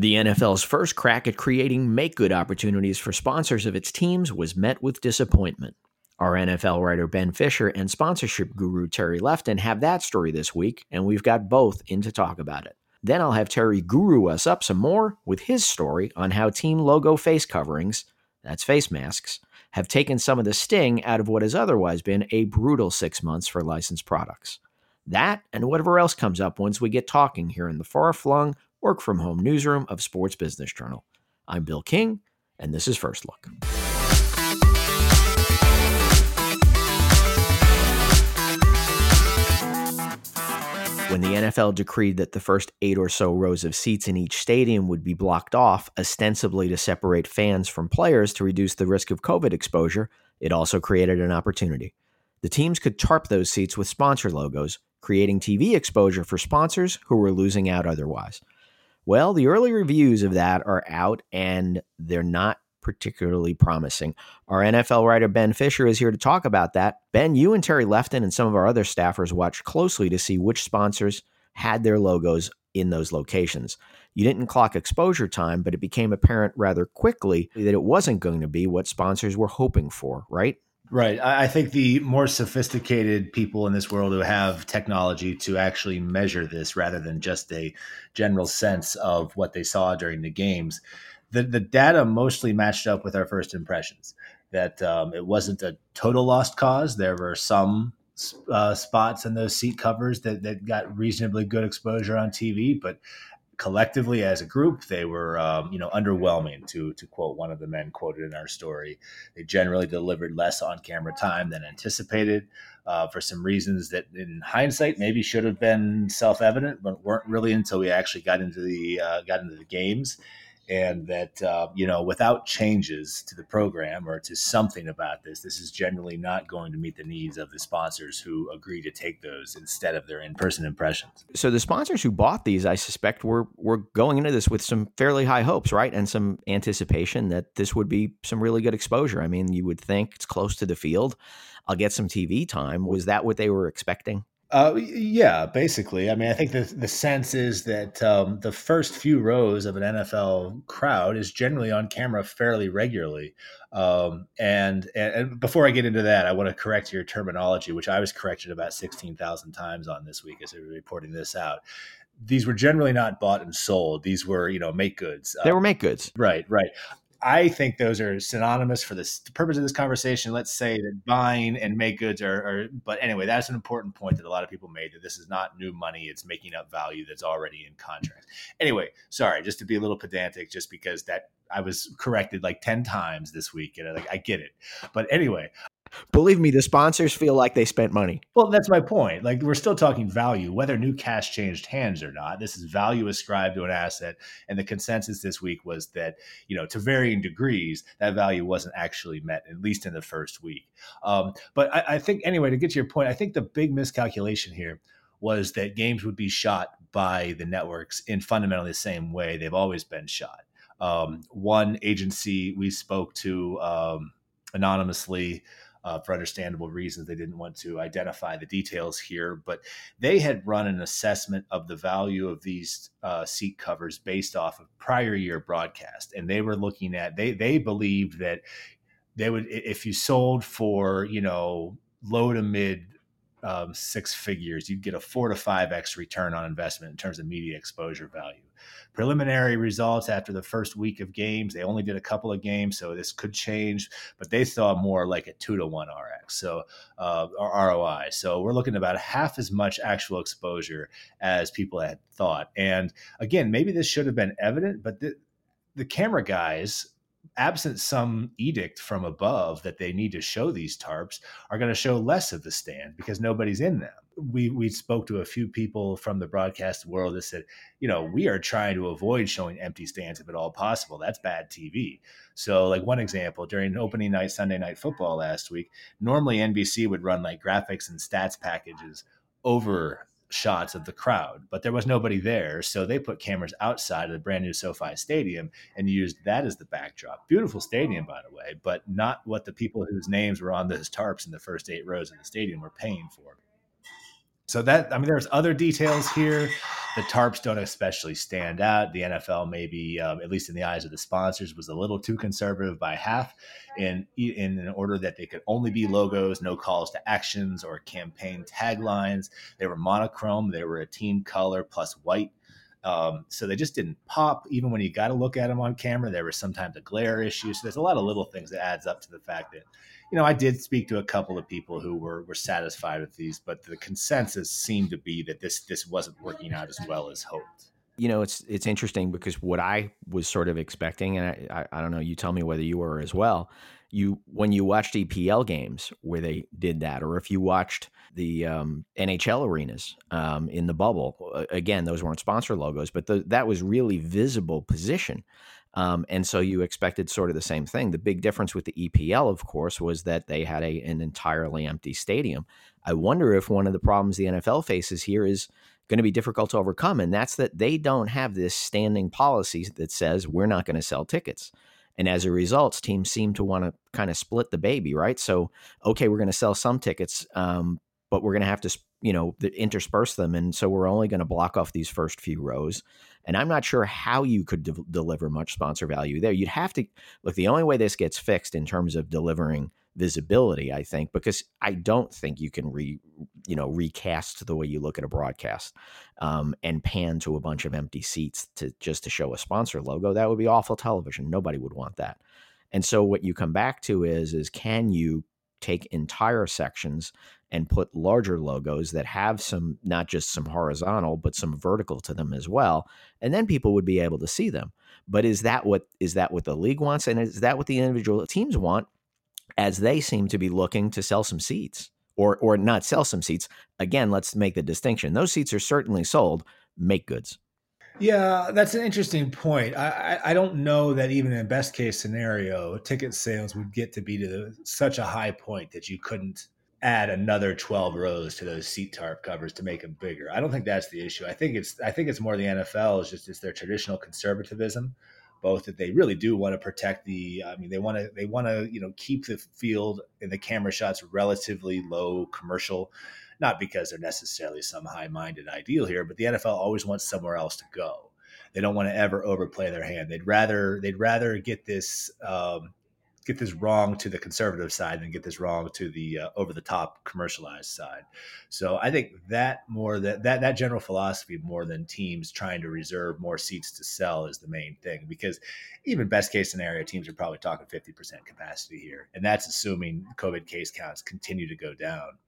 The NFL's first crack at creating make good opportunities for sponsors of its teams was met with disappointment. Our NFL writer Ben Fisher and sponsorship guru Terry Lefton have that story this week, and we've got both in to talk about it. Then I'll have Terry guru us up some more with his story on how team logo face coverings, that's face masks, have taken some of the sting out of what has otherwise been a brutal six months for licensed products. That and whatever else comes up once we get talking here in the far flung work from home newsroom of Sports Business Journal. I'm Bill King, and this is First Look. When the NFL decreed that the first eight or so rows of seats in each stadium would be blocked off, ostensibly to separate fans from players to reduce the risk of COVID exposure, it also created an opportunity. The teams could tarp those seats with sponsor logos, creating TV exposure for sponsors who were losing out otherwise. Well, the early reviews of that are out and they're not particularly promising. Our NFL writer Ben Fisher is here to talk about that. Ben, you and Terry Lefton and some of our other staffers watched closely to see which sponsors had their logos in those locations. You didn't clock exposure time, but it became apparent rather quickly that it wasn't going to be what sponsors were hoping for, right? Right. I think the more sophisticated people in this world who have technology to actually measure this rather than just a general sense of what they saw during the games, the, the data mostly matched up with our first impressions. That um, it wasn't a total lost cause. There were some uh, spots in those seat covers that, that got reasonably good exposure on TV, but collectively as a group, they were um, you know underwhelming. To to quote one of the men quoted in our story, they generally delivered less on camera time than anticipated. Uh, for some reasons that, in hindsight, maybe should have been self evident, but weren't really until we actually got into the uh, got into the games and that uh, you know without changes to the program or to something about this this is generally not going to meet the needs of the sponsors who agree to take those instead of their in-person impressions. So the sponsors who bought these i suspect were were going into this with some fairly high hopes right? And some anticipation that this would be some really good exposure. I mean you would think it's close to the field. I'll get some tv time. Was that what they were expecting uh, yeah, basically. I mean, I think the the sense is that um, the first few rows of an NFL crowd is generally on camera fairly regularly. Um, and, and, and before I get into that, I want to correct your terminology, which I was corrected about sixteen thousand times on this week as we were reporting this out. These were generally not bought and sold. These were, you know, make goods. They were make goods. Right, right. I think those are synonymous for this, the purpose of this conversation. Let's say that buying and make goods are, are, but anyway, that's an important point that a lot of people made that this is not new money. It's making up value that's already in contract. Anyway, sorry, just to be a little pedantic, just because that I was corrected like 10 times this week. And I, like, I get it. But anyway, Believe me, the sponsors feel like they spent money. Well, that's my point. Like we're still talking value, whether new cash changed hands or not. This is value ascribed to an asset, and the consensus this week was that you know to varying degrees that value wasn't actually met, at least in the first week. Um, but I, I think anyway, to get to your point, I think the big miscalculation here was that games would be shot by the networks in fundamentally the same way they've always been shot. Um, one agency we spoke to um, anonymously uh, for understandable reasons. They didn't want to identify the details here, but they had run an assessment of the value of these uh, seat covers based off of prior year broadcast, and they were looking at they they believed that they would if you sold for you know low to mid um, six figures, you'd get a four to five x return on investment in terms of media exposure value. Preliminary results after the first week of games, they only did a couple of games, so this could change, but they saw more like a two to one RX, so uh, ROI. So we're looking at about half as much actual exposure as people had thought. And again, maybe this should have been evident, but the camera guys absent some edict from above that they need to show these tarps, are going to show less of the stand because nobody's in them. We we spoke to a few people from the broadcast world that said, you know, we are trying to avoid showing empty stands if at all possible. That's bad TV. So, like one example, during opening night Sunday night football last week, normally NBC would run like graphics and stats packages over shots of the crowd, but there was nobody there. So they put cameras outside of the brand new SoFi Stadium and used that as the backdrop. Beautiful stadium, by the way, but not what the people whose names were on those tarps in the first eight rows of the stadium were paying for. So that I mean, there's other details here. The tarps don't especially stand out. The NFL, maybe um, at least in the eyes of the sponsors, was a little too conservative by half, in in an order that they could only be logos, no calls to actions or campaign taglines. They were monochrome. They were a team color plus white. Um, so they just didn't pop. Even when you got to look at them on camera, there was sometimes a glare issue. So there's a lot of little things that adds up to the fact that you know, I did speak to a couple of people who were were satisfied with these, but the consensus seemed to be that this this wasn't working out as well as hoped. You know, it's it's interesting because what I was sort of expecting, and I, I, I don't know, you tell me whether you were as well. You when you watched EPL games where they did that, or if you watched the um, NHL arenas um, in the bubble, again, those weren't sponsor logos, but the, that was really visible position. Um, and so you expected sort of the same thing. The big difference with the EPL, of course, was that they had a, an entirely empty stadium. I wonder if one of the problems the NFL faces here is going to be difficult to overcome, and that's that they don't have this standing policy that says we're not going to sell tickets. And as a result, teams seem to want to kind of split the baby, right? So, okay, we're going to sell some tickets, um, but we're going to have to, you know, intersperse them, and so we're only going to block off these first few rows. And I'm not sure how you could de- deliver much sponsor value there. You'd have to look, the only way this gets fixed in terms of delivering visibility, I think, because I don't think you can re, you know, recast the way you look at a broadcast um, and pan to a bunch of empty seats to just to show a sponsor logo. That would be awful television. Nobody would want that. And so what you come back to is is can you take entire sections and put larger logos that have some not just some horizontal but some vertical to them as well. And then people would be able to see them. But is that what is that what the league wants? And is that what the individual teams want as they seem to be looking to sell some seats? Or or not sell some seats. Again let's make the distinction. Those seats are certainly sold. Make goods. Yeah, that's an interesting point. I, I, don't know that even in best case scenario, ticket sales would get to be to the, such a high point that you couldn't add another 12 rows to those seat tarp covers to make them bigger. I don't think that's the issue. I think it's I think it's more the NFL is just it's their traditional conservatism, both that they really do want to protect the I mean they want to they want to, you know, keep the field and the camera shots relatively low commercial not because they're necessarily some high-minded ideal here, but the NFL always wants somewhere else to go. They don't want to ever overplay their hand. They'd rather they'd rather get this um, get this wrong to the conservative side and get this wrong to the uh, over the top commercialized side. So I think that more that, that that general philosophy more than teams trying to reserve more seats to sell is the main thing because even best case scenario teams are probably talking 50% capacity here and that's assuming COVID case counts continue to go down.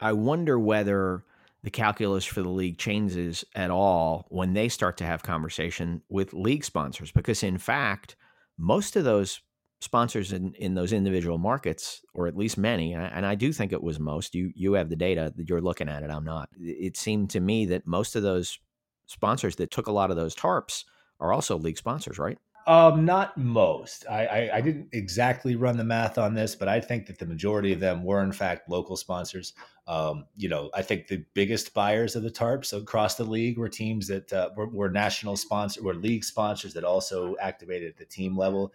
I wonder whether the calculus for the league changes at all when they start to have conversation with league sponsors because in fact most of those sponsors in, in those individual markets, or at least many, and I do think it was most. You you have the data that you're looking at it. I'm not. It seemed to me that most of those sponsors that took a lot of those tarps are also league sponsors, right? Um, not most. I, I, I didn't exactly run the math on this, but I think that the majority of them were in fact local sponsors. Um, you know, I think the biggest buyers of the tarps across the league were teams that uh, were, were national sponsors, were league sponsors that also activated at the team level.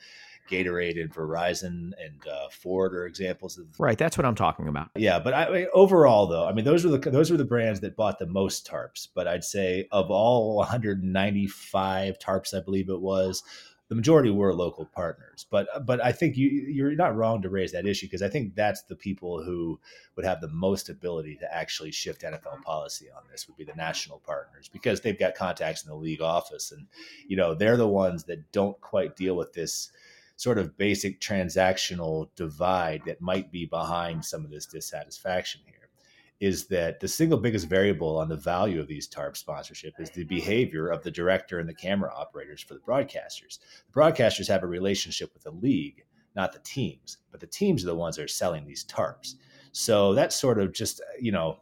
Gatorade and Verizon and uh, Ford are examples of right. That's what I'm talking about. Yeah, but I, I overall, though, I mean, those were the those were the brands that bought the most tarps. But I'd say of all 195 tarps, I believe it was, the majority were local partners. But but I think you you're not wrong to raise that issue because I think that's the people who would have the most ability to actually shift NFL policy on this would be the national partners because they've got contacts in the league office and you know they're the ones that don't quite deal with this sort of basic transactional divide that might be behind some of this dissatisfaction here is that the single biggest variable on the value of these TARP sponsorship is the behavior of the director and the camera operators for the broadcasters. The broadcasters have a relationship with the league, not the teams, but the teams are the ones that are selling these TARPs. So that's sort of just, you know,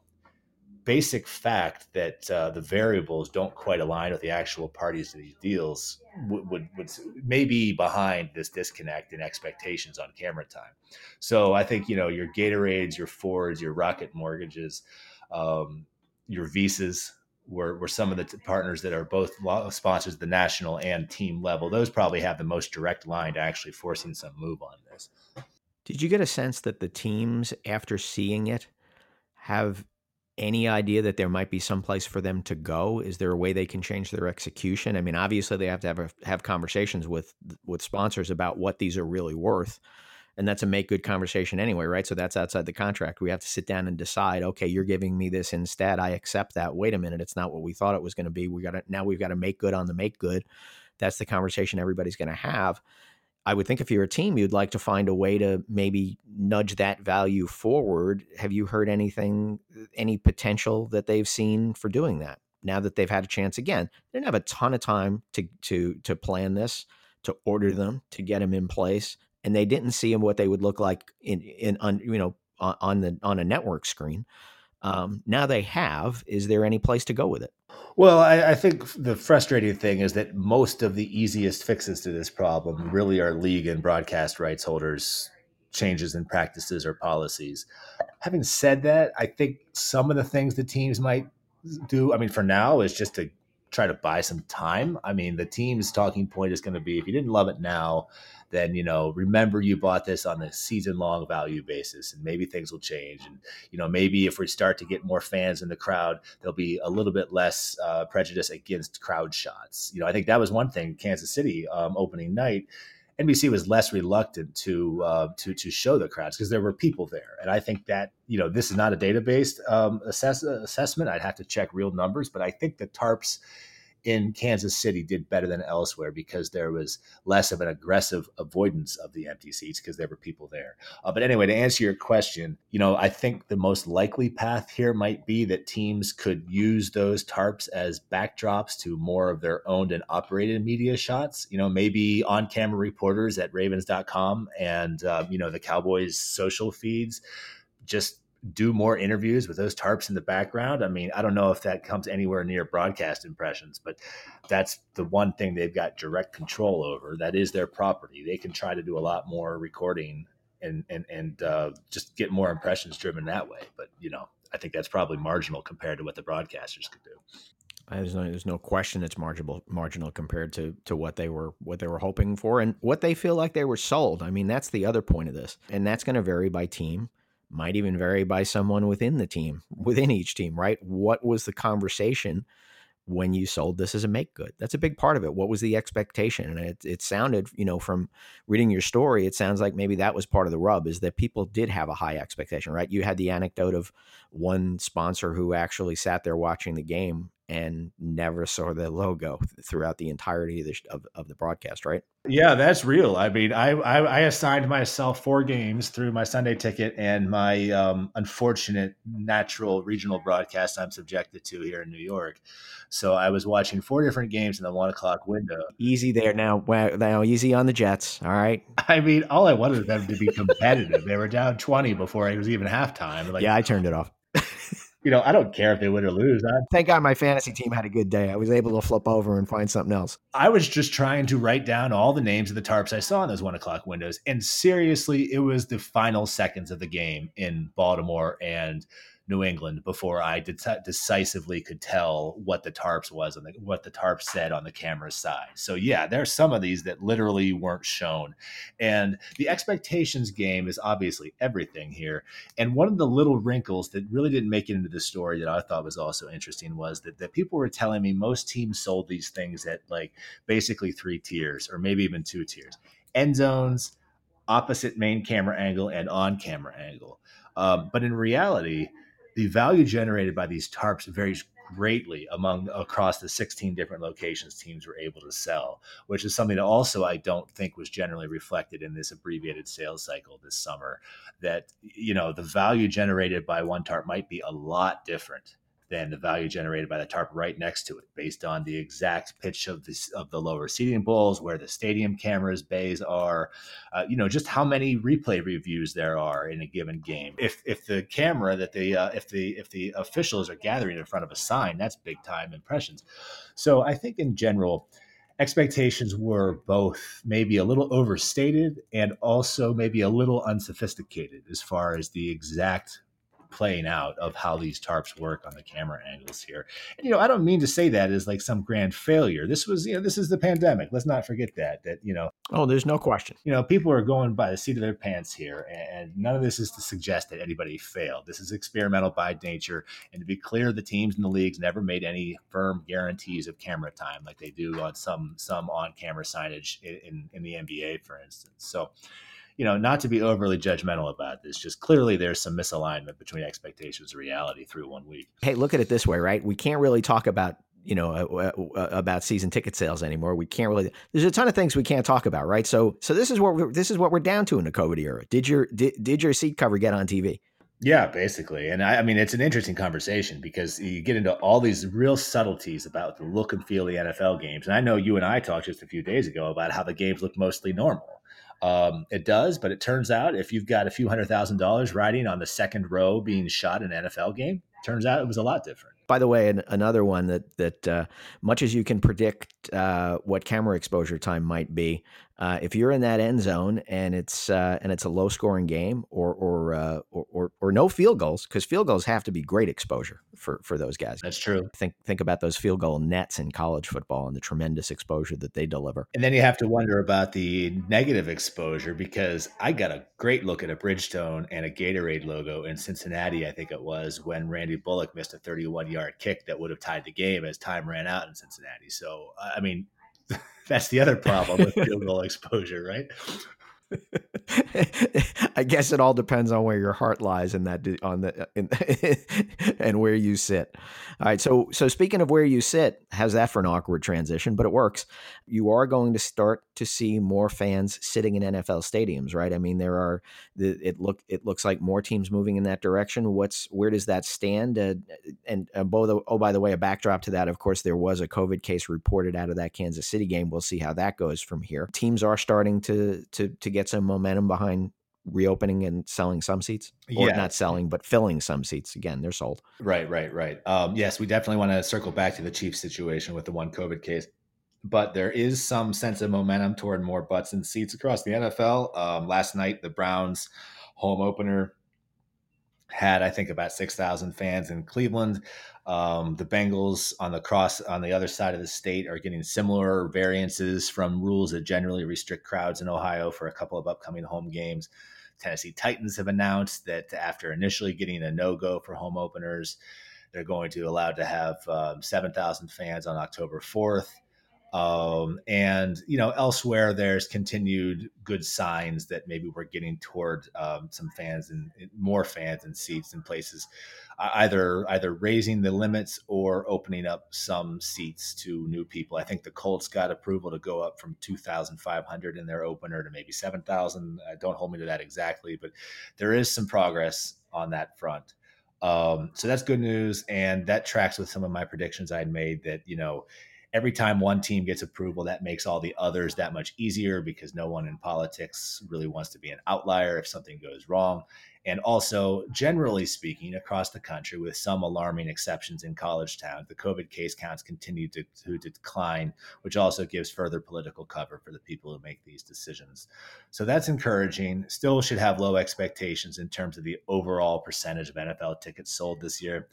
basic fact that uh, the variables don't quite align with the actual parties to these deals would, would, would maybe behind this disconnect in expectations on camera time. So I think you know your Gatorades, your Fords, your Rocket Mortgages, um, your Visas were, were some of the t- partners that are both sponsors at the national and team level. Those probably have the most direct line to actually forcing some move on this. Did you get a sense that the teams, after seeing it, have any idea that there might be some place for them to go? Is there a way they can change their execution? I mean, obviously they have to have a, have conversations with with sponsors about what these are really worth, and that's a make good conversation anyway, right? So that's outside the contract. We have to sit down and decide. Okay, you're giving me this instead. I accept that. Wait a minute, it's not what we thought it was going to be. We got to now we've got to make good on the make good. That's the conversation everybody's going to have. I would think if you're a team, you'd like to find a way to maybe nudge that value forward. Have you heard anything, uh, any potential that they've seen for doing that now that they've had a chance again? They didn't have a ton of time to to to plan this, to order them, to get them in place, and they didn't see what they would look like in in on you know on the on a network screen. Um, now they have. Is there any place to go with it? Well, I, I, think the frustrating thing is that most of the easiest fixes to this problem really are league and broadcast rights holders changes in practices or policies. Having said that, I think some of the things the teams might do, I mean, for now, is just to try to buy some time. I mean, the team's talking point is going to be if you didn't love it now, then you know remember you bought this on a season long value basis and maybe things will change and you know maybe if we start to get more fans in the crowd there'll be a little bit less uh, prejudice against crowd shots you know i think that was one thing kansas city um, opening night NBC was less reluctant to uh, to to show the crowds because there were people there, and I think that you know this is not a database um, assess- assessment. I'd have to check real numbers, but I think the tarps in Kansas City did better than elsewhere because there was less of an aggressive avoidance of the empty seats because there were people there. Uh, but anyway, to answer your question, you know, I think the most likely path here might be that teams could use those tarps as backdrops to more of their owned and operated media shots. You know, maybe on camera reporters at ravens.com and, uh, you know, the Cowboys social feeds just do more interviews with those tarps in the background. I mean, I don't know if that comes anywhere near broadcast impressions, but that's the one thing they've got direct control over. That is their property. They can try to do a lot more recording and and and uh, just get more impressions driven that way. But you know, I think that's probably marginal compared to what the broadcasters could do. There's no, there's no question it's marginal marginal compared to to what they were what they were hoping for and what they feel like they were sold. I mean, that's the other point of this, and that's going to vary by team might even vary by someone within the team, within each team, right? What was the conversation when you sold this as a make good? That's a big part of it. What was the expectation? And it, it sounded, you know, from reading your story, it sounds like maybe that was part of the rub is that people did have a high expectation, right? You had the anecdote of one sponsor who actually sat there watching the game and never saw the logo throughout the entirety of the, of, of the broadcast, right? Yeah, that's real. I mean, I, I, I assigned myself four games through my Sunday ticket and my um, unfortunate natural regional broadcast I'm subjected to here in New York. So I was watching four different games in the one o'clock window. Easy there now. Now easy on the Jets. All right. I mean, all I wanted them to be competitive. they were down twenty before it was even halftime. Like, yeah, I turned it off you know, I don't care if they win or lose. I, Thank God my fantasy team had a good day. I was able to flip over and find something else. I was just trying to write down all the names of the tarps I saw in those one o'clock windows. And seriously, it was the final seconds of the game in Baltimore and New England before I de- decisively could tell what the tarps was and what the tarp said on the camera's side. So yeah, there are some of these that literally weren't shown, and the expectations game is obviously everything here. And one of the little wrinkles that really didn't make it into the story that I thought was also interesting was that that people were telling me most teams sold these things at like basically three tiers or maybe even two tiers: end zones, opposite main camera angle, and on camera angle. Um, but in reality, the value generated by these tarps varies greatly among across the 16 different locations teams were able to sell, which is something that also I don't think was generally reflected in this abbreviated sales cycle this summer. That you know the value generated by one tarp might be a lot different than the value generated by the tarp right next to it, based on the exact pitch of the of the lower seating bowls, where the stadium cameras bays are, uh, you know, just how many replay reviews there are in a given game. If if the camera that the uh, if the if the officials are gathering in front of a sign, that's big time impressions. So I think in general. Expectations were both maybe a little overstated and also maybe a little unsophisticated as far as the exact playing out of how these tarps work on the camera angles here. And, you know, I don't mean to say that as like some grand failure. This was, you know, this is the pandemic. Let's not forget that, that, you know, oh, there's no question. You know, people are going by the seat of their pants here. And none of this is to suggest that anybody failed. This is experimental by nature. And to be clear, the teams in the leagues never made any firm guarantees of camera time like they do on some, some on camera signage in, in, in the NBA, for instance. So, you know, not to be overly judgmental about this, just clearly there's some misalignment between expectations and reality through one week. Hey, look at it this way, right? We can't really talk about you know uh, uh, uh about season ticket sales anymore. We can't really. There's a ton of things we can't talk about, right? So, so this is what we're, this is what we're down to in the COVID era. Did your did, did your seat cover get on TV? Yeah, basically. And I, I, mean, it's an interesting conversation because you get into all these real subtleties about the look and feel of the NFL games. And I know you and I talked just a few days ago about how the games look mostly normal. Um, it does, but it turns out if you've got a few hundred thousand dollars riding on the second row being shot in an NFL game, turns out it was a lot different. By the way, another one that that uh, much as you can predict uh, what camera exposure time might be, uh, if you're in that end zone and it's uh, and it's a low scoring game or or, uh, or, or or no field goals because field goals have to be great exposure for for those guys. That's true. Think think about those field goal nets in college football and the tremendous exposure that they deliver. And then you have to wonder about the negative exposure because I got a great look at a Bridgestone and a Gatorade logo in Cincinnati. I think it was when Randy Bullock missed a 31 yard kick that would have tied the game as time ran out in Cincinnati. So I mean that's the other problem with field goal exposure, right? I guess it all depends on where your heart lies in that on the in, and where you sit. All right, so so speaking of where you sit, how's that for an awkward transition? But it works. You are going to start to see more fans sitting in NFL stadiums, right? I mean, there are the, it look it looks like more teams moving in that direction. What's where does that stand? Uh, and uh, oh, by the way, a backdrop to that, of course, there was a COVID case reported out of that Kansas City game. We'll see how that goes from here. Teams are starting to to to get some momentum behind reopening and selling some seats or yeah. not selling but filling some seats again they're sold. Right right right. Um, yes we definitely want to circle back to the chiefs situation with the one covid case but there is some sense of momentum toward more butts and seats across the nfl um, last night the browns home opener had i think about 6000 fans in cleveland um, the bengals on the cross on the other side of the state are getting similar variances from rules that generally restrict crowds in ohio for a couple of upcoming home games Tennessee Titans have announced that after initially getting a no go for home openers, they're going to allow to have um, 7,000 fans on October 4th. Um, and you know, elsewhere there's continued good signs that maybe we're getting toward um, some fans and more fans and seats in places, uh, either either raising the limits or opening up some seats to new people. I think the Colts got approval to go up from 2,500 in their opener to maybe 7,000. Uh, don't hold me to that exactly, but there is some progress on that front. Um, so that's good news, and that tracks with some of my predictions I'd made that you know every time one team gets approval, that makes all the others that much easier because no one in politics really wants to be an outlier if something goes wrong. And also, generally speaking, across the country, with some alarming exceptions in college towns, the COVID case counts continue to, to decline, which also gives further political cover for the people who make these decisions. So that's encouraging. Still should have low expectations in terms of the overall percentage of NFL tickets sold this year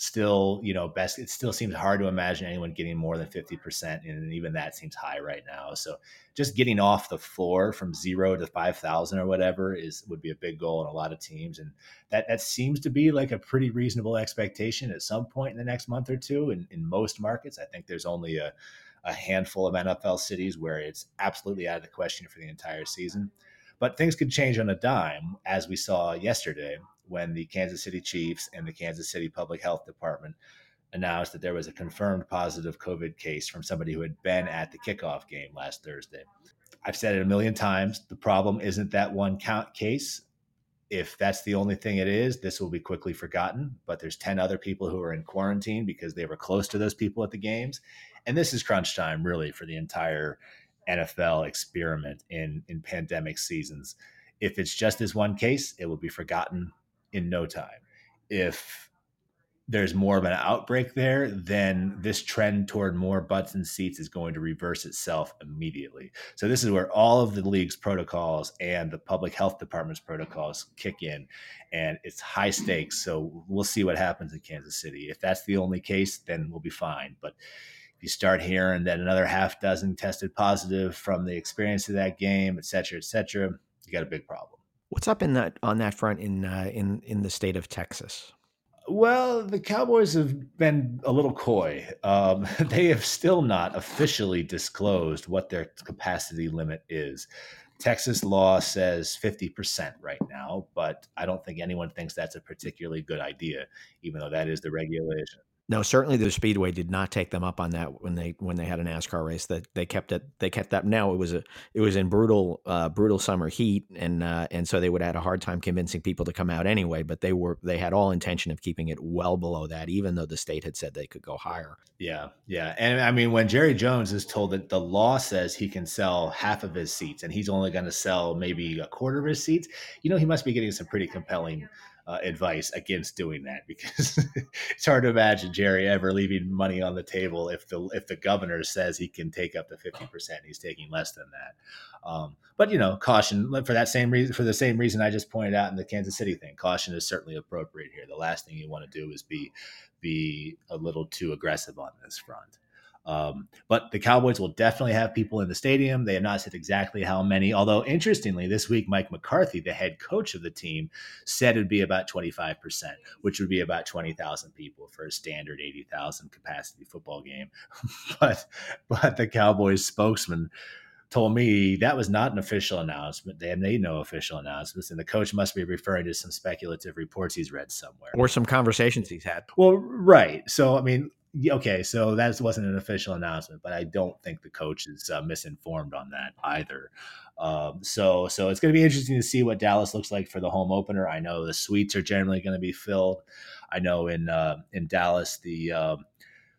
still, you know, best, it still seems hard to imagine anyone getting more than 50%. And even that seems high right now. So just getting off the floor from zero to 5,000 or whatever is, would be a big goal in a lot of teams. And that, that seems to be like a pretty reasonable expectation at some point in the next month or two. In, in most markets, I think there's only a, a handful of NFL cities where it's absolutely out of the question for the entire season. But things could change on a dime, as we saw yesterday when the Kansas City Chiefs and the Kansas City Public Health Department announced that there was a confirmed positive COVID case from somebody who had been at the kickoff game last Thursday. I've said it a million times. The problem isn't that one count case. If that's the only thing it is, this will be quickly forgotten. But there's 10 other people who are in quarantine because they were close to those people at the games. And this is crunch time, really, for the entire NFL experiment in, in pandemic seasons. If it's just this one case, it will be forgotten in no time. If there's more of an outbreak there, then this trend toward more butts and seats is going to reverse itself immediately. So this is where all of the league's protocols and the public health department's protocols kick in, and it's high stakes. So we'll see what happens in Kansas City. If that's the only case, then we'll be fine. But if you start hearing that another half dozen tested positive from the experience of that game, et cetera, et cetera, you got a big problem. What's up in that on that front in uh, in in the state of Texas? Well, the Cowboys have been a little coy. Um, they have still not officially disclosed what their capacity limit is. Texas law says 50% right now, but I don't think anyone thinks that's a particularly good idea, even though that is the regulation. No, certainly the Speedway did not take them up on that when they when they had a NASCAR race. That they kept it. They kept that. Now it was a it was in brutal uh, brutal summer heat, and uh, and so they would have had a hard time convincing people to come out anyway. But they were they had all intention of keeping it well below that, even though the state had said they could go higher. Yeah, yeah, and I mean when Jerry Jones is told that the law says he can sell half of his seats, and he's only going to sell maybe a quarter of his seats, you know he must be getting some pretty compelling uh, advice against doing that because it's hard to imagine Jerry ever leaving money on the table if the if the governor says he can take up to fifty percent, he's taking less than that. Um, but you know, caution for that same reason for the same reason I just pointed out in the Kansas City thing. Caution is certainly appropriate here. The last thing you want to do is be be a little too aggressive on this front. Um, but the Cowboys will definitely have people in the stadium. They have not said exactly how many. Although, interestingly, this week, Mike McCarthy, the head coach of the team, said it would be about 25%, which would be about 20,000 people for a standard 80,000 capacity football game. but, but the Cowboys spokesman told me that was not an official announcement. They have made no official announcements, and the coach must be referring to some speculative reports he's read somewhere or some conversations he's had. Well, right. So, I mean, okay, so that wasn't an official announcement, but I don't think the coach is uh, misinformed on that either. Um, so, so it's going to be interesting to see what Dallas looks like for the home opener. I know the suites are generally going to be filled. I know in uh, in Dallas the um,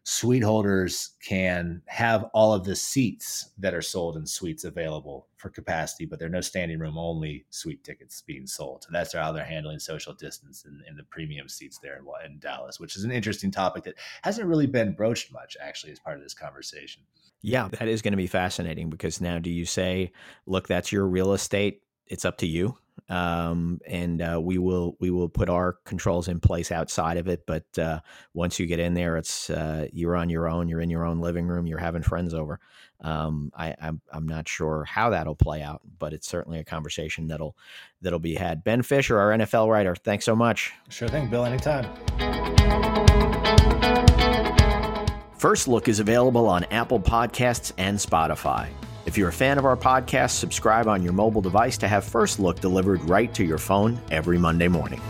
suite holders can have all of the seats that are sold in suites available for capacity, but there are no standing room only suite tickets being sold. So that's how they're handling social distance in, in the premium seats there in, in Dallas, which is an interesting topic that hasn't really been broached much actually as part of this conversation. Yeah, that is going to be fascinating because now do you say, look, that's your real estate? It's up to you um, and uh, we will we will put our controls in place outside of it. But uh, once you get in there, it's uh, you're on your own. You're in your own living room. You're having friends over. Um, I, I'm I'm not sure how that'll play out, but it's certainly a conversation that'll that'll be had. Ben Fisher, our NFL writer, thanks so much. Sure thing, Bill. Anytime. First Look is available on Apple Podcasts and Spotify. If you're a fan of our podcast, subscribe on your mobile device to have First Look delivered right to your phone every Monday morning.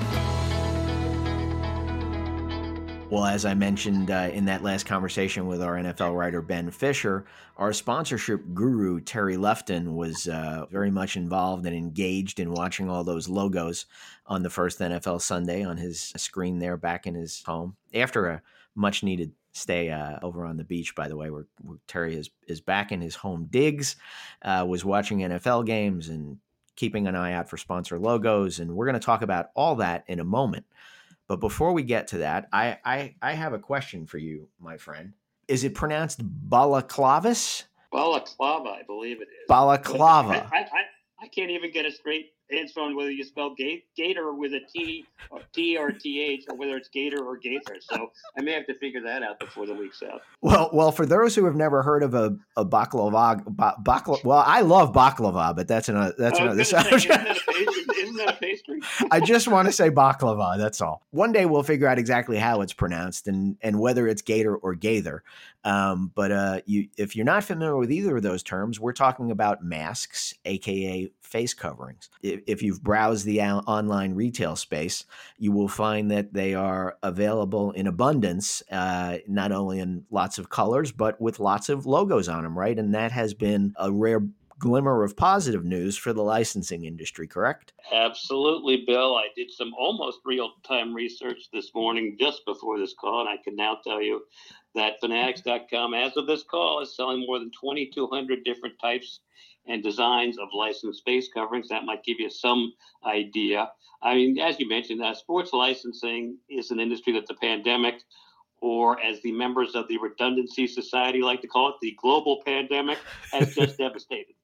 Well, as I mentioned uh, in that last conversation with our NFL writer Ben Fisher, our sponsorship guru Terry Lefton was uh, very much involved and engaged in watching all those logos on the first NFL Sunday on his screen there back in his home after a much needed stay uh, over on the beach, by the way, where, where, Terry is, is back in his home digs, uh, was watching NFL games and keeping an eye out for sponsor logos. And we're going to talk about all that in a moment. But before we get to that, I, I, I have a question for you, my friend. Is it pronounced balaclavis? Balaclava, I believe it is. Balaclava. I, I, I can't even get a straight answer on whether you spell gate, gator with a T or T or TH or whether it's gator or gator. So I may have to figure that out before the week's out. Well, well, for those who have never heard of a, a baklava, baklava, well, I love baklava, but that's another, that's another. Say, isn't, that pastry, isn't that a pastry? I just want to say baklava. That's all. One day we'll figure out exactly how it's pronounced and, and whether it's gator or gather. Um, but uh, you, if you're not familiar with either of those terms, we're talking about masks, aka face coverings. If, if you've browsed the online retail space, you will find that they are available in abundance, uh, not only in lots of colors, but with lots of logos on them, right? And that has been a rare glimmer of positive news for the licensing industry, correct? Absolutely, Bill. I did some almost real time research this morning just before this call, and I can now tell you that Fanatics.com, as of this call, is selling more than 2,200 different types and designs of licensed face coverings. That might give you some idea. I mean, as you mentioned, uh, sports licensing is an industry that the pandemic, or as the members of the Redundancy Society like to call it, the global pandemic, has just devastated.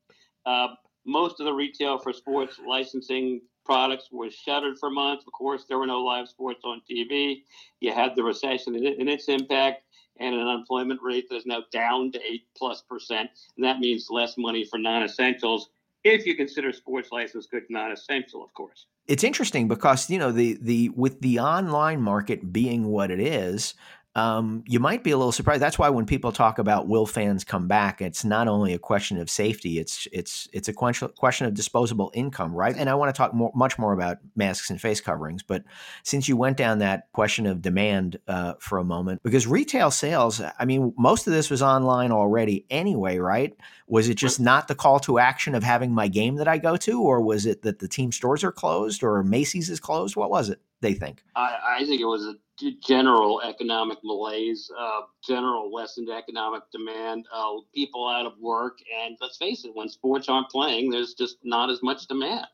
Uh, most of the retail for sports licensing products was shuttered for months. Of course, there were no live sports on TV. You had the recession and its impact and an unemployment rate that is now down to 8 plus percent. And that means less money for non essentials if you consider sports license good non essential, of course. It's interesting because, you know, the, the with the online market being what it is, um, you might be a little surprised. That's why when people talk about will fans come back, it's not only a question of safety; it's it's it's a question of disposable income, right? And I want to talk more, much more about masks and face coverings. But since you went down that question of demand uh, for a moment, because retail sales, I mean, most of this was online already anyway, right? Was it just not the call to action of having my game that I go to, or was it that the team stores are closed or Macy's is closed? What was it? They think. I, I think it was a general economic malaise, uh, general lessened economic demand, uh, people out of work, and let's face it, when sports aren't playing, there's just not as much demand.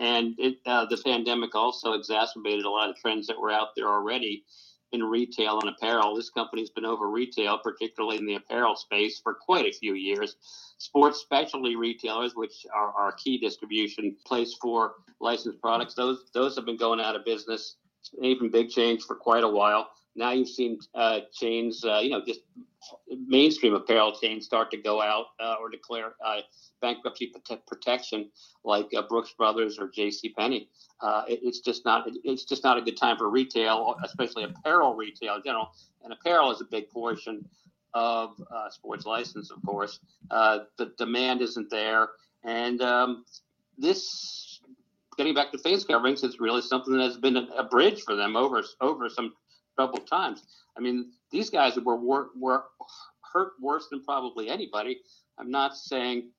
And it, uh, the pandemic also exacerbated a lot of trends that were out there already in retail and apparel. This company's been over retail, particularly in the apparel space, for quite a few years. Sports specialty retailers, which are our key distribution place for licensed products, those those have been going out of business even big change for quite a while. Now you've seen uh, chains, uh, you know, just mainstream apparel chains start to go out uh, or declare uh, bankruptcy protection, like uh, Brooks Brothers or J.C. Penney. Uh, it, it's just not it's just not a good time for retail, especially apparel retail in general. And apparel is a big portion of sports license, of course. the demand isn't there, and um, this getting back to face coverings, it's really something that has been a, a bridge for them over over some troubled times. I mean, these guys were, were were hurt worse than probably anybody. I'm not saying,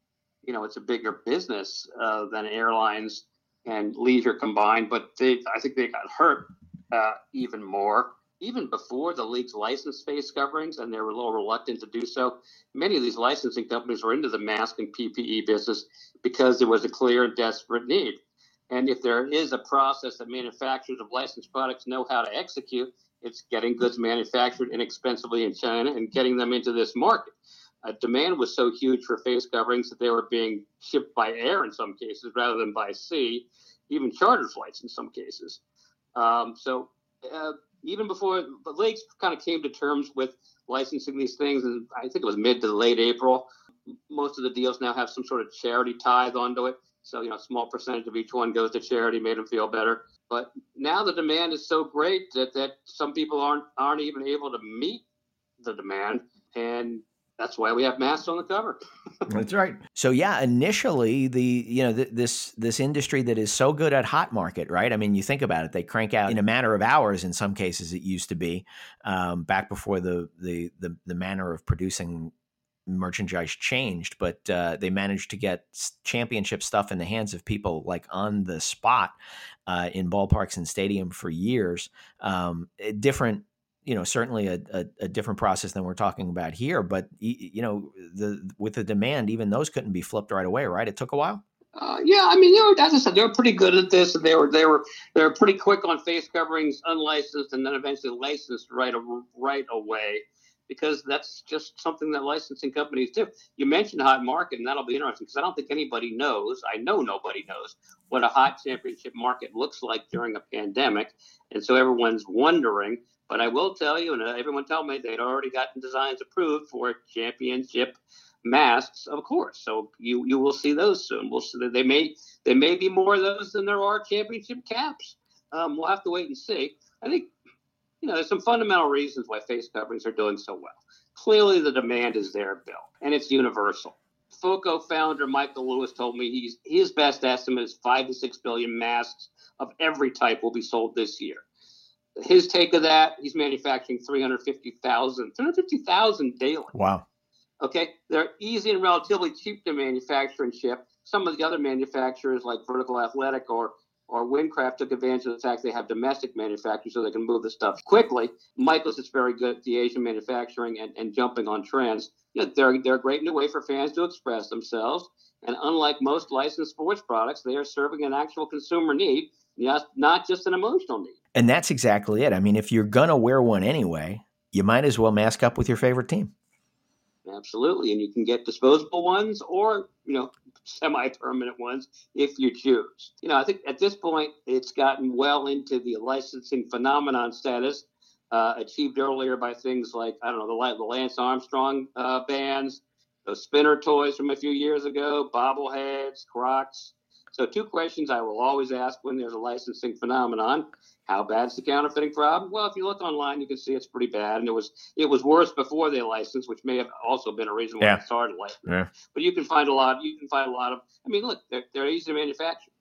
you know, it's a bigger business uh, than airlines and leisure combined, but they, I think they got hurt uh, even more. Even before the league's license face coverings, and they were a little reluctant to do so. Many of these licensing companies were into the mask and PPE business because there was a clear and desperate need. And if there is a process that manufacturers of licensed products know how to execute, it's getting goods manufactured inexpensively in China and getting them into this market. Uh, demand was so huge for face coverings that they were being shipped by air in some cases rather than by sea, even charter flights in some cases. Um, so uh, even before the leagues kind of came to terms with licensing these things, and I think it was mid to late April, most of the deals now have some sort of charity tithe onto it. So, you know, a small percentage of each one goes to charity, made them feel better. But now the demand is so great that, that some people aren't aren't even able to meet the demand. And that's why we have masks on the cover. that's right. So yeah, initially the you know th- this this industry that is so good at hot market, right? I mean, you think about it; they crank out in a matter of hours. In some cases, it used to be um, back before the, the the the manner of producing merchandise changed, but uh, they managed to get championship stuff in the hands of people like on the spot uh, in ballparks and stadium for years. Um, eh, different, you know, certainly a, a, a, different process than we're talking about here. But you know, the with the demand, even those couldn't be flipped right away, right? It took a while. Uh, yeah, I mean, you know, as I said, they were pretty good at this. They were they were they were pretty quick on face coverings, unlicensed, and then eventually licensed right right away because that's just something that licensing companies do. You mentioned hot market, and that'll be interesting because I don't think anybody knows. I know nobody knows what a hot championship market looks like during a pandemic, and so everyone's wondering. But I will tell you, and everyone tell me they'd already gotten designs approved for championship masks, of course. So you you will see those soon. We'll see that they may there may be more of those than there are championship caps. Um, we'll have to wait and see. I think you know, there's some fundamental reasons why face coverings are doing so well. Clearly, the demand is there, Bill, and it's universal. Foco founder Michael Lewis told me he's his best estimate is five to six billion masks of every type will be sold this year. His take of that, he's manufacturing 350,000, 350,000 daily. Wow. Okay, they're easy and relatively cheap to manufacture and ship. Some of the other manufacturers, like Vertical Athletic or or WinCraft, took advantage of the fact they have domestic manufacturing, so they can move the stuff quickly. Michaels is very good at the Asian manufacturing and, and jumping on trends. You know, they're they're a great new way for fans to express themselves. And unlike most licensed sports products, they are serving an actual consumer need, not just an emotional need. And that's exactly it. I mean, if you're gonna wear one anyway, you might as well mask up with your favorite team. Absolutely, and you can get disposable ones or you know semi-permanent ones if you choose. You know, I think at this point it's gotten well into the licensing phenomenon status, uh, achieved earlier by things like I don't know the, the Lance Armstrong uh, bands, those spinner toys from a few years ago, bobbleheads, Crocs. So, two questions I will always ask when there's a licensing phenomenon: How bad's the counterfeiting problem? Well, if you look online, you can see it's pretty bad, and it was it was worse before they licensed, which may have also been a reason why yeah. it started licensing. Yeah. But you can find a lot. You can find a lot of. I mean, look, they're, they're easy to manufacture.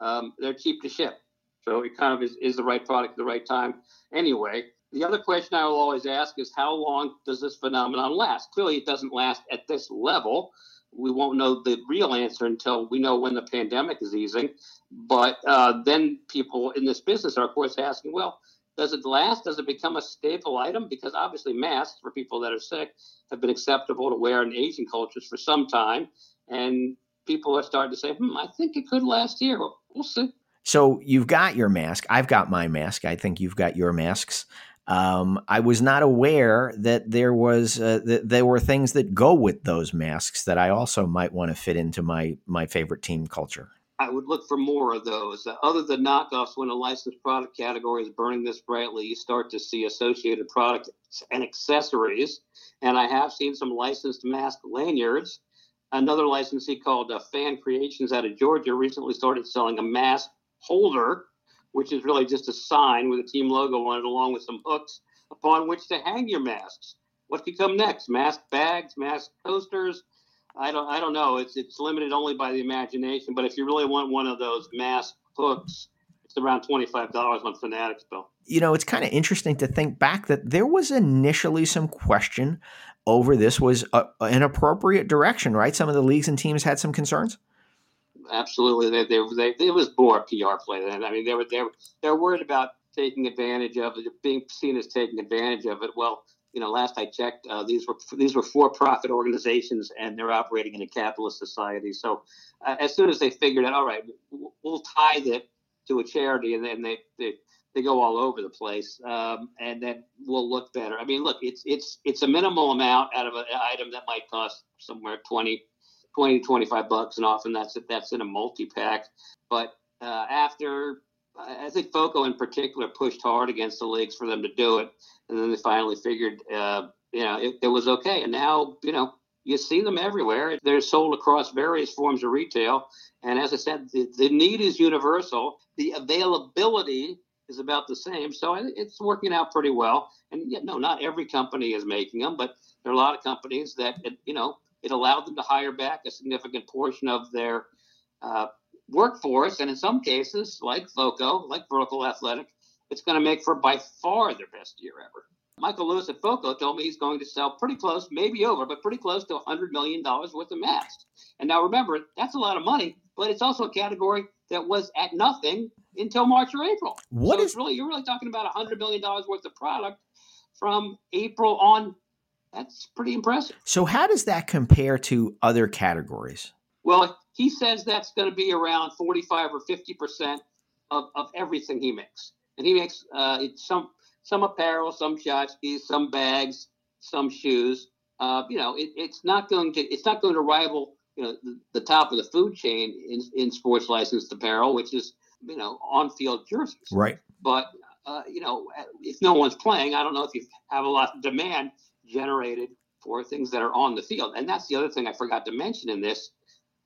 Um, they're cheap to ship, so it kind of is, is the right product at the right time. Anyway, the other question I will always ask is how long does this phenomenon last? Clearly, it doesn't last at this level we won't know the real answer until we know when the pandemic is easing. But uh, then people in this business are, of course, asking, well, does it last? Does it become a staple item? Because obviously, masks for people that are sick have been acceptable to wear in Asian cultures for some time. And people are starting to say, hmm, I think it could last here. we'll see. So you've got your mask. I've got my mask. I think you've got your masks. Um, I was not aware that there was uh, that there were things that go with those masks that I also might want to fit into my my favorite team culture. I would look for more of those. Uh, other than knockoffs, when a licensed product category is burning this brightly, you start to see associated products and accessories. And I have seen some licensed mask lanyards. Another licensee called uh, Fan Creations out of Georgia recently started selling a mask holder which is really just a sign with a team logo on it, along with some hooks upon which to hang your masks. What could come next? Mask bags, mask coasters. I don't. I don't know. It's it's limited only by the imagination. But if you really want one of those mask hooks, it's around twenty five dollars on Fanatics, Bill. You know, it's kind of interesting to think back that there was initially some question over this was a, an appropriate direction, right? Some of the leagues and teams had some concerns absolutely. They, they, they, it was more PR play then. I mean, they were they were they're worried about taking advantage of it, being seen as taking advantage of it. Well, you know, last I checked, uh, these were these were for-profit organizations, and they're operating in a capitalist society. So, uh, as soon as they figured out, all right, we'll tie it to a charity, and then they they, they go all over the place, um, and then we'll look better. I mean, look, it's it's it's a minimal amount out of an item that might cost somewhere 20 20 25 bucks and often that's that's in a multi-pack but uh, after I think Foco in particular pushed hard against the leagues for them to do it, and then they finally figured, uh, you know, it, it, was okay. And now, you know, you see them everywhere. They're sold across various forms of retail. And as I said, the, the need is universal. The availability is about the same. So it's working out pretty well. And yeah, no, not every company is making them, but there are a lot of companies that, you know, it allowed them to hire back a significant portion of their uh, workforce. And in some cases, like Foco, like Vertical Athletic, it's going to make for by far their best year ever. Michael Lewis at Foco told me he's going to sell pretty close, maybe over, but pretty close to $100 million worth of masks. And now remember, that's a lot of money, but it's also a category that was at nothing until March or April. What so is really you're really talking about $100 million worth of product from April on that's pretty impressive. So, how does that compare to other categories? Well, he says that's going to be around 45 or 50 percent of, of everything he makes, and he makes uh, some some apparel, some tchotchkes, some bags, some shoes. Uh, you know, it, it's not going to it's not going to rival you know the, the top of the food chain in, in sports licensed apparel, which is you know on field jerseys. Right. But uh, you know, if no one's playing, I don't know if you have a lot of demand generated for things that are on the field. And that's the other thing I forgot to mention in this.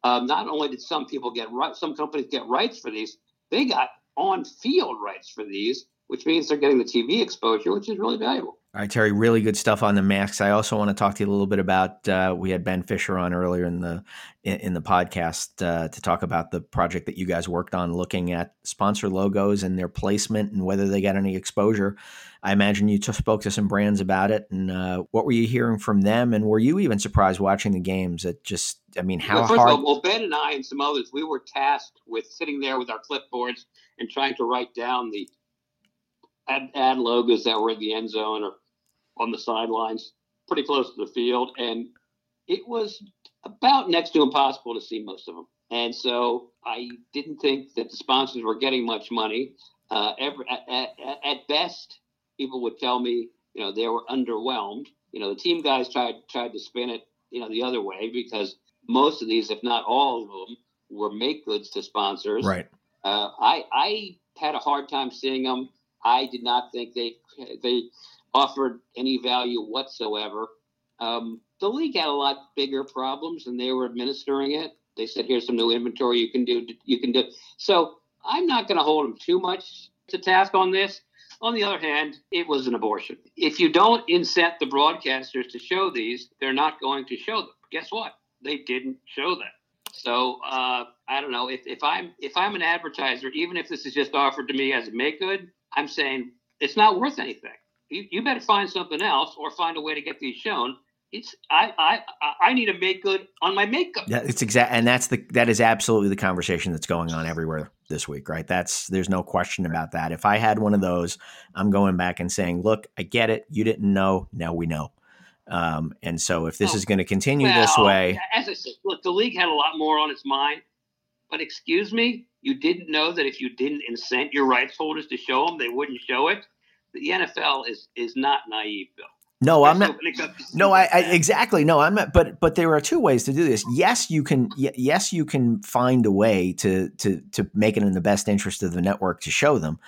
Um, not only did some people get right, some companies get rights for these, they got on field rights for these, which means they're getting the TV exposure, which is really valuable. All right, Terry, really good stuff on the masks. I also want to talk to you a little bit about. Uh, we had Ben Fisher on earlier in the in, in the podcast uh, to talk about the project that you guys worked on, looking at sponsor logos and their placement and whether they get any exposure. I imagine you just spoke to some brands about it, and uh, what were you hearing from them? And were you even surprised watching the games? It just, I mean, how well, hard? Of all, well, Ben and I and some others, we were tasked with sitting there with our clipboards and trying to write down the ad, ad logos that were in the end zone or on the sidelines, pretty close to the field, and it was about next to impossible to see most of them. And so I didn't think that the sponsors were getting much money. Uh, every, at, at, at, best, people would tell me, you know, they were underwhelmed. You know, the team guys tried tried to spin it, you know, the other way because most of these, if not all of them, were make goods to sponsors. Right. Uh, I I had a hard time seeing them. I did not think they they offered any value whatsoever. Um, the league had a lot bigger problems, and they were administering it. They said, "Here's some new inventory you can do. You can do." So I'm not going to hold them too much to task on this. On the other hand, it was an abortion. If you don't incent the broadcasters to show these, they're not going to show them. Guess what? They didn't show them. So uh, I don't know if, if I'm if I'm an advertiser, even if this is just offered to me as a make good, I'm saying it's not worth anything you, you better find something else or find a way to get these shown. It's I I I need to make good on my makeup. Yeah, it's exact, and that's the that is absolutely the conversation that's going on everywhere this week, right? That's there's no question about that. If I had one of those, I'm going back and saying, look, I get it. You didn't know. Now we know. Um, and so if this oh, is going to continue well, this way, as I said, look, the league had a lot more on its mind. But excuse me, you didn't know that if you didn't incent your rights holders to show them, they wouldn't show it the NFL is is not naive, Bill. No, I'm not. No, I, I, exactly no, I'm not. But but there are two ways to do this. Yes, you can. Yes, you can find a way to to to make it in the best interest of the network to show them.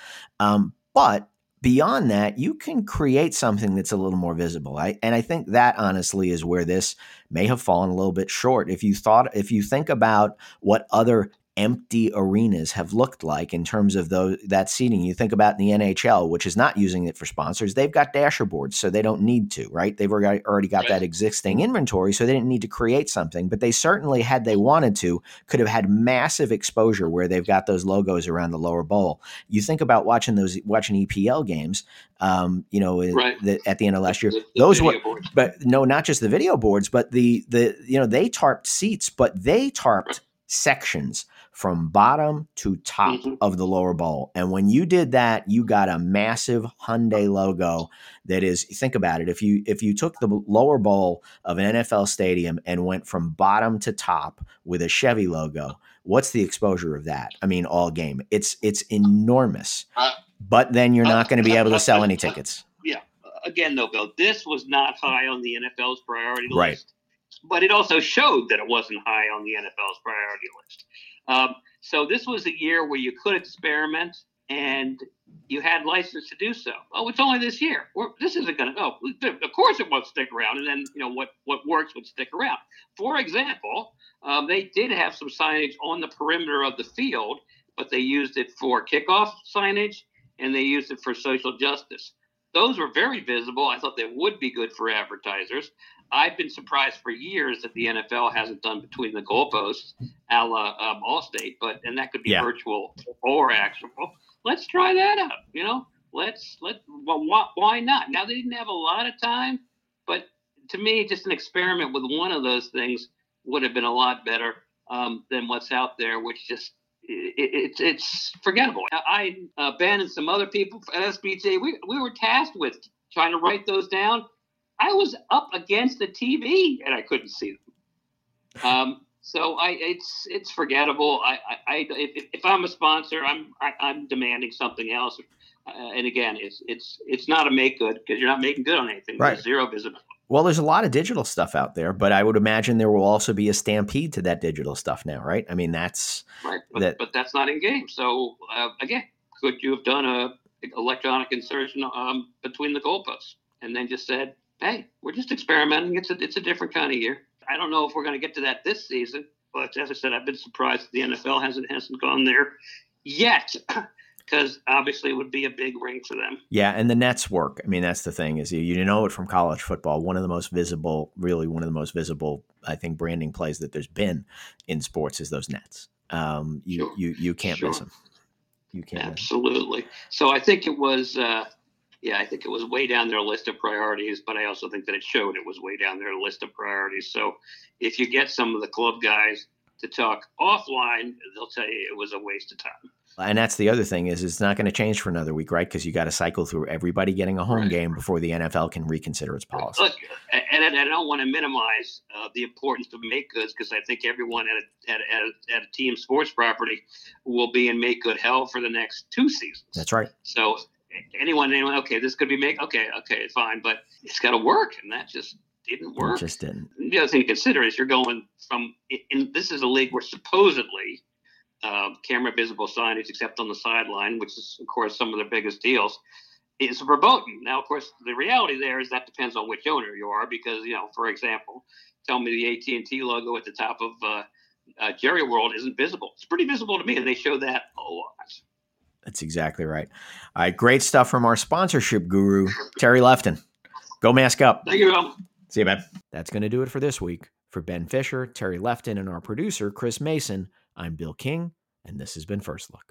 Um, but beyond that, you can create something that's a little more visible. I, and I think that honestly is where this may have fallen a little bit short. If you thought, if you think about what other empty arenas have looked like in terms of those that seating. You think about the NHL, which is not using it for sponsors. They've got dasher boards, so they don't need to, right? They've already got that existing inventory, so they didn't need to create something. But they certainly, had they wanted to, could have had massive exposure where they've got those logos around the lower bowl. You think about watching those watching EPL games. Um, you know, right. the, at the end of last year, the, the those were, boards. but no, not just the video boards, but the the you know they tarped seats, but they tarped right. sections from bottom to top mm-hmm. of the lower bowl. And when you did that, you got a massive Hyundai logo that is think about it. If you if you took the lower bowl of an NFL stadium and went from bottom to top with a Chevy logo, what's the exposure of that? I mean, all game. It's it's enormous. Uh, but then you're not going to be able to sell any tickets. Yeah. Again, though, Bill, this was not high on the NFL's priority list. Right. But it also showed that it wasn't high on the NFL's priority list. Um, so this was a year where you could experiment and you had license to do so. Oh, it's only this year. We're, this isn't going to. Oh, of course it won't stick around. And then you know what what works would stick around. For example, um, they did have some signage on the perimeter of the field, but they used it for kickoff signage and they used it for social justice. Those were very visible. I thought they would be good for advertisers. I've been surprised for years that the NFL hasn't done between the goalposts, a la um, Allstate, but and that could be yeah. virtual or actual. Let's try that out. You know, let's let well, why, why not? Now they didn't have a lot of time, but to me, just an experiment with one of those things would have been a lot better um, than what's out there, which just it's it, it's forgettable. I, uh, Ben, and some other people at SBJ, we we were tasked with trying to write those down I was up against the TV and I couldn't see them. Um, so I, it's it's forgettable. I, I, I if, if, I'm a sponsor, I'm I, am i am demanding something else. Uh, and again, it's it's it's not a make good because you're not making good on anything. Right. There's zero visibility. Well, there's a lot of digital stuff out there, but I would imagine there will also be a stampede to that digital stuff now, right? I mean, that's right, but, that, but that's not in game. So uh, again, could you have done a electronic insertion um, between the goalposts and then just said, hey, we're just experimenting. It's a it's a different kind of year. I don't know if we're going to get to that this season, but as I said, I've been surprised the NFL hasn't hasn't gone there yet. because obviously it would be a big ring for them. Yeah, and the nets work. I mean, that's the thing is you, you know it from college football. One of the most visible, really one of the most visible, I think, branding plays that there's been in sports is those nets. Um, you sure. you you can't sure. miss them. You can't. Absolutely. So I think it was. Uh, yeah, I think it was way down their list of priorities, but I also think that it showed it was way down their list of priorities. So if you get some of the club guys to talk offline, they'll tell you it was a waste of time. And that's the other thing is it's not going to change for another week, right? Because you got to cycle through everybody getting a home right. game before the NFL can reconsider its policy. Look, and, I don't want to minimize uh, the importance of make goods because I think everyone at a, at, a, at a team sports property will be in make good hell for the next two seasons. That's right. So anyone, anyone, okay, this could be make, okay, okay, fine, but it's got to work, and that just didn't work. It just didn't. The other thing to consider is you're going from, in, this is a league where supposedly uh, camera visible signage except on the sideline, which is, of course, some of their biggest deals, is verboten. Now, of course, the reality there is that depends on which owner you are, because, you know, for example, tell me the AT&T logo at the top of uh, uh, Jerry World isn't visible. It's pretty visible to me, and they show that a lot. That's exactly right. All right, great stuff from our sponsorship guru, Terry Lefton. Go mask up. Thank you, Bill. See you, man. That's going to do it for this week. For Ben Fisher, Terry Lefton, and our producer, Chris Mason, I'm Bill King, and this has been First Look.